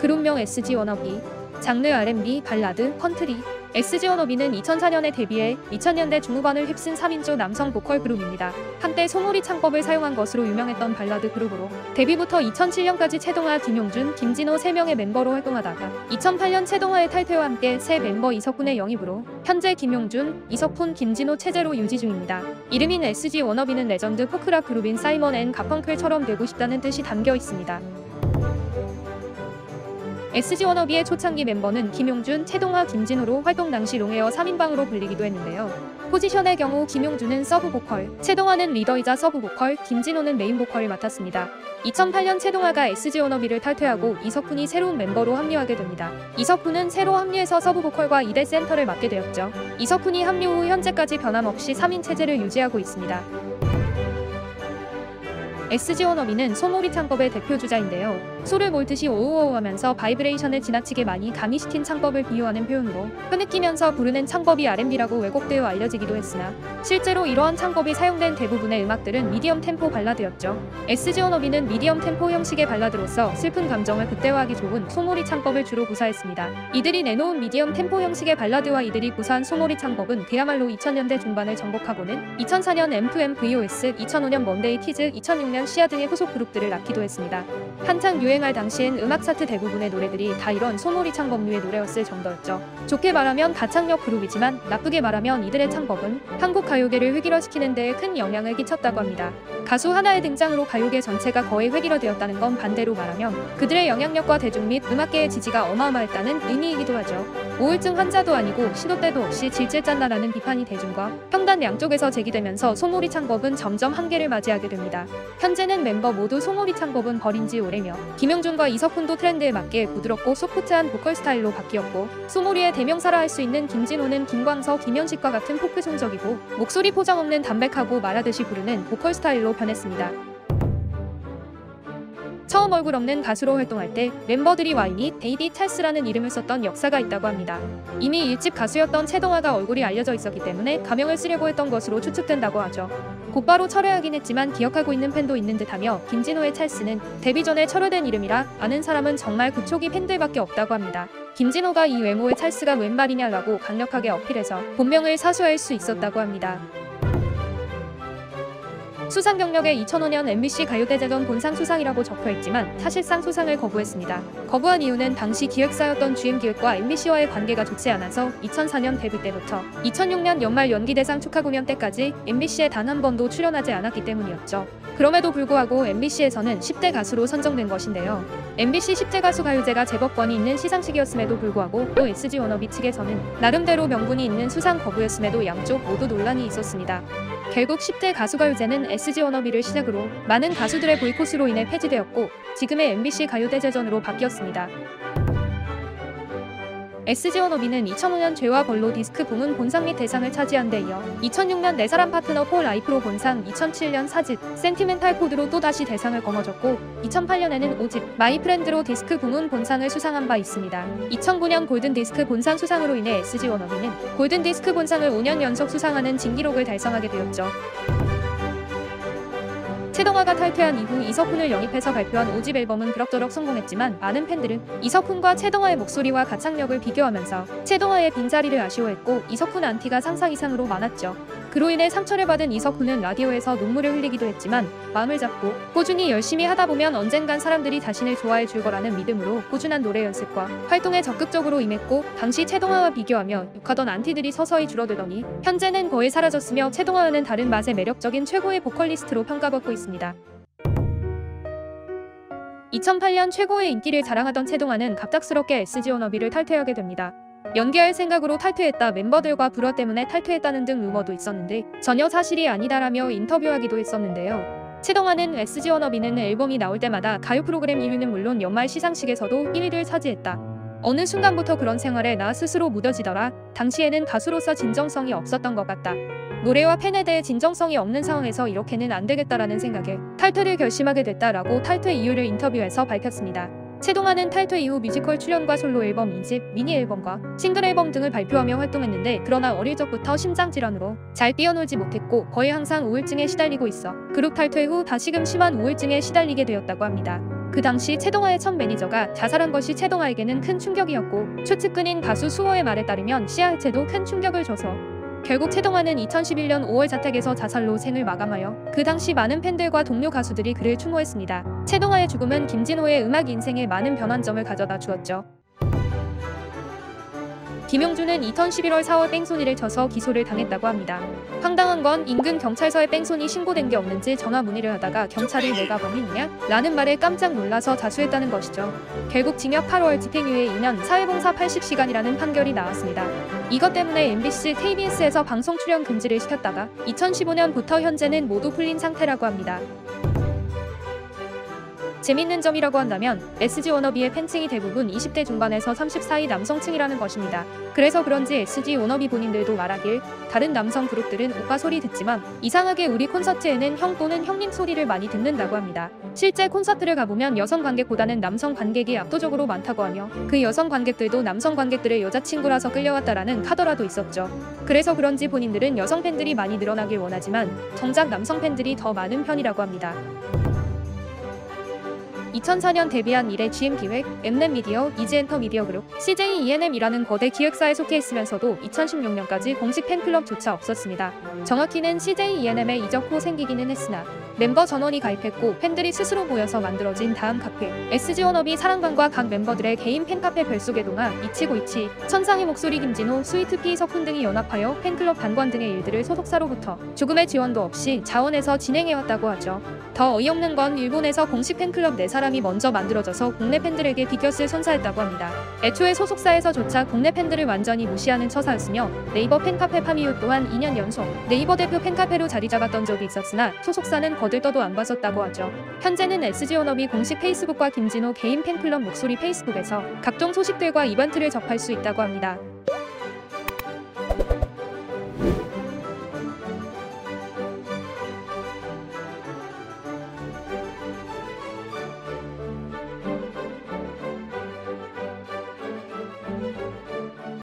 그룹명 SG 워너비, 장르 R&B, 발라드, 컨트리. SG 워너비는 2004년에 데뷔해 2000년대 중후반을 휩쓴 3인조 남성 보컬 그룹입니다. 한때 소몰이 창법을 사용한 것으로 유명했던 발라드 그룹으로 데뷔부터 2007년까지 채동하, 김용준, 김진호 3명의 멤버로 활동하다가 2008년 채동하의 탈퇴와 함께 새 멤버 이석훈의 영입으로 현재 김용준, 이석훈, 김진호 체제로 유지 중입니다. 이름인 SG 워너비는 레전드 포크락 그룹인 사이먼 앤 가펑클처럼 되고 싶다는 뜻이 담겨 있습니다. SG 워너비의 초창기 멤버는 김용준, 채동하, 김진호로 활동 당시 long hair 3인방으로 불리기도 했는데요. 포지션의 경우 김용준은 서브 보컬, 채동하는 리더이자 서브 보컬, 김진호는 메인 보컬을 맡았습니다. 2008년 채동하가 SG 워너비를 탈퇴하고 이석훈이 새로운 멤버로 합류하게 됩니다. 이석훈은 새로 합류해서 서브 보컬과 2대 센터를 맡게 되었죠. 이석훈이 합류 후 현재까지 변함없이 3인 체제를 유지하고 있습니다. SG 워너비는 소몰이 창법의 대표 주자인데요. 소를 몰듯이 오우오우 하면서 바이브레이션을 지나치게 많이 가미시킨 창법을 비유하는 표현으로 흐느끼면서 부르는 창법이 R&B라고 왜곡되어 알려지기도 했으나 실제로 이러한 창법이 사용된 대부분의 음악들은 미디엄 템포 발라드였죠. SG 워너비는 미디엄 템포 형식의 발라드로서 슬픈 감정을 극대화하기 좋은 소몰이 창법을 주로 구사했습니다. 이들이 내놓은 미디엄 템포 형식의 발라드와 이들이 구사한 소몰이 창법은 그야말로 2000년대 중반을 정복하고는 2004년 M2M VOS, 2005년 먼데이 키즈, 2006년 씨야 등의 후속 그룹들을 낳기도 했습니다. 한창 유 행할 당시엔 음악 차트 대부분의 노래들이 다 이런 소몰이 창법류의 노래였을 정도였죠. 좋게 말하면 가창력 그룹이지만 나쁘게 말하면 이들의 창법은 한국 가요계를 획일화시키는 데에 큰 영향을 끼쳤다고 합니다. 가수 하나의 등장으로 가요계 전체가 거의 획일화되었다는 건 반대로 말하면 그들의 영향력과 대중 및 음악계의 지지가 어마어마했다는 의미이기도 하죠. 우울증 환자도 아니고 시도 때도 없이 질질 짠다라는 비판이 대중과 평단 양쪽에서 제기되면서 소몰이 창법은 점점 한계를 맞이하게 됩니다. 현재는 멤버 모두 소몰이 창법은 버린 지 오래며 김용준과 이석훈도 트렌드에 맞게 부드럽고 소프트한 보컬 스타일로 바뀌었고 소몰이의 대명사라 할 수 있는 김진호는 김광석, 김현식과 같은 포크송적이고 목소리 포장 없는 담백하고 말하듯이 부르는 보컬 스타일로 변했습니다. 처음 얼굴 없는 가수로 활동할 때 멤버들이 와이니 데이디 찰스라는 이름을 썼던 역사가 있다고 합니다. 이미 일집 가수였던 채동하가 얼굴이 알려져 있었기 때문에 가명을 쓰려고 했던 것으로 추측된다고 하죠. 곧바로 철회하긴 했지만 기억하고 있는 팬도 있는 듯하며 김진호의 찰스는 데뷔 전에 철회된 이름이라 아는 사람은 정말 그 초기 팬들밖에 없다고 합니다. 김진호가 이 외모의 찰스가 웬 말이냐라고 강력하게 어필해서 본명을 사수할 수 있었다고 합니다. 수상 경력에 2005년 MBC 가요대제전 본상 수상이라고 적혀있지만 사실상 수상을 거부했습니다. 거부한 이유는 당시 기획사였던 GM기획과 MBC와의 관계가 좋지 않아서 2004년 데뷔 때부터 2006년 연말 연기대상 축하 공연 때까지 MBC에 단 한 번도 출연하지 않았기 때문이었죠. 그럼에도 불구하고 MBC에서는 10대 가수로 선정된 것인데요. MBC 10대 가수 가요제가 제법 권위 있는 시상식이었음에도 불구하고 또 SG 워너비 측에서는 나름대로 명분이 있는 수상 거부였음에도 양쪽 모두 논란이 있었습니다. 결국 10대 가수 가요제는 SG 워너비를 시작으로 많은 가수들의 보이콧으로 인해 폐지되었고 지금의 MBC 가요대제전으로 바뀌었습니다. SG 워너비는 2005년 죄와 벌로 디스크 부문 본상 및 대상을 차지한 데 이어 2006년 내 사람 Partner For Life로 본상, 2007년 사집, Sentimental Chord로 또다시 대상을 거머쥐었고 2008년에는 오집, My Friend로 디스크 부문 본상을 수상한 바 있습니다. 2009년 골든 디스크 본상 수상으로 인해 SG 워너비는 골든 디스크 본상을 5년 연속 수상하는 진기록을 달성하게 되었죠. 최동화가 탈퇴한 이후 이석훈을 영입해서 발표한 5집 앨범은 그럭저럭 성공했지만 많은 팬들은 이석훈과 최동화의 목소리와 가창력을 비교하면서 최동화의 빈자리를 아쉬워했고 이석훈 안티가 상상 이상으로 많았죠. 그로 인해 상처를 받은 이석훈은 라디오에서 눈물을 흘리기도 했지만 마음을 잡고 꾸준히 열심히 하다 보면 언젠간 사람들이 자신을 좋아해 줄 거라는 믿음으로 꾸준한 노래 연습과 활동에 적극적으로 임했고 당시 최동화와 비교하며 욕하던 안티들이 서서히 줄어들더니 현재는 거의 사라졌으며 최동화와는 다른 맛의 매력적인 최고의 보컬리스트로 평가받고 있습니다. 2008년 최고의 인기를 자랑하던 최동환은 갑작스럽게 SG 워너비를 탈퇴하게 됩니다. 연기할 생각으로 탈퇴했다 멤버들과 불화 때문에 탈퇴했다는 등 루머도 있었는데 전혀 사실이 아니다라며 인터뷰하기도 했었는데요. 최동환은 SG 워너비는 앨범이 나올 때마다 가요 프로그램 1위는 물론 연말 시상식에서도 1위를 차지했다. 어느 순간부터 그런 생활에 나 스스로 무뎌지더라. 당시에는 가수로서 진정성이 없었던 것 같다. 노래와 팬에 대해 진정성이 없는 상황에서 이렇게는 안 되겠다라는 생각에 탈퇴를 결심하게 됐다라고 탈퇴 이유를 인터뷰에서 밝혔습니다. 채동하는 탈퇴 이후 뮤지컬 출연과 솔로 앨범 2집, 미니 앨범과 싱글 앨범 등을 발표하며 활동했는데 그러나 어릴 적부터 심장 질환으로 잘 뛰어놀지 못했고 거의 항상 우울증에 시달리고 있어 그룹 탈퇴 후 다시금 심한 우울증에 시달리게 되었다고 합니다. 그 당시 채동하의 첫 매니저가 자살한 것이 채동하에게는 큰 충격이었고 최측근인 가수 수호의 말에 따르면 씨야 해체도 큰 충격을 줘서 결국 채동하는 2011년 5월 자택에서 자살로 생을 마감하여 그 당시 많은 팬들과 동료 가수들이 그를 추모했습니다. 채동하의 죽음은 김진호의 음악 인생에 많은 변환점을 가져다 주었죠. 김용준은 2011월 4월 뺑소니를 쳐서 기소를 당했다고 합니다. 황당한 건 인근 경찰서에 뺑소니 신고된 게 없는지 전화 문의를 하다가 경찰이 내가 범인이냐? 라는 말에 깜짝 놀라서 자수했다는 것이죠. 결국 징역 8월 집행유예 2년 사회봉사 80시간이라는 판결이 나왔습니다. 이것 때문에 MBC, KBS에서 방송 출연 금지를 시켰다가 2015년부터 현재는 모두 풀린 상태라고 합니다. 재밌는 점이라고 한다면 SG 워너비의 팬층이 대부분 20대 중반에서 30 사이 남성층이라는 것입니다. 그래서 그런지 SG 워너비 본인들도 말하길 다른 남성 그룹들은 오빠 소리 듣지만 이상하게 우리 콘서트에는 형 또는 형님 소리를 많이 듣는다고 합니다. 실제 콘서트를 가보면 여성 관객보다는 남성 관객이 압도적으로 많다고 하며 그 여성 관객들도 남성 관객들의 여자친구라서 끌려왔다라는 카더라도 있었죠. 그래서 그런지 본인들은 여성 팬들이 많이 늘어나길 원하지만 정작 남성 팬들이 더 많은 편이라고 합니다. 2004년 데뷔한 이래 GM 기획, 엠넷 미디어, 이지 엔터 미디어 그룹, CJ ENM이라는 거대 기획사에 속해 있으면서도 2016년까지 공식 팬클럽조차 없었습니다. 정확히는 CJ ENM에 이적 후 생기기는 했으나 멤버 전원이 가입했고 팬들이 스스로 모여서 만들어진 다음 카페 SG 워너비 사랑방과 각 멤버들의 개인 팬카페 별속의 동화 이치고 이치 천상의 목소리 김진호 스위트피 석훈 등이 연합하여 팬클럽 단관 등의 일들을 소속사로부터 조금의 지원도 없이 자원해서 진행해왔다고 하죠. 더 어이없는 건 일본에서 공식 팬클럽 4사람이 먼저 만들어져서 국내 팬들에게 빅엿을 선사했다고 합니다. 애초에 소속사에서조차 국내 팬들을 완전히 무시하는 처사였으며 네이버 팬카페 파미유 또한 2년 연속 네이버 대표 팬카페로 자리 잡았던 적이 있었으나 소속사는 거들떠도 안 봤었다고 하죠. 현재는 SG 워너비 공식 페이스북과 김진호 개인 팬클럽 목소리 페이스북에서 각종 소식들과 이벤트를 접할 수 있다고 합니다.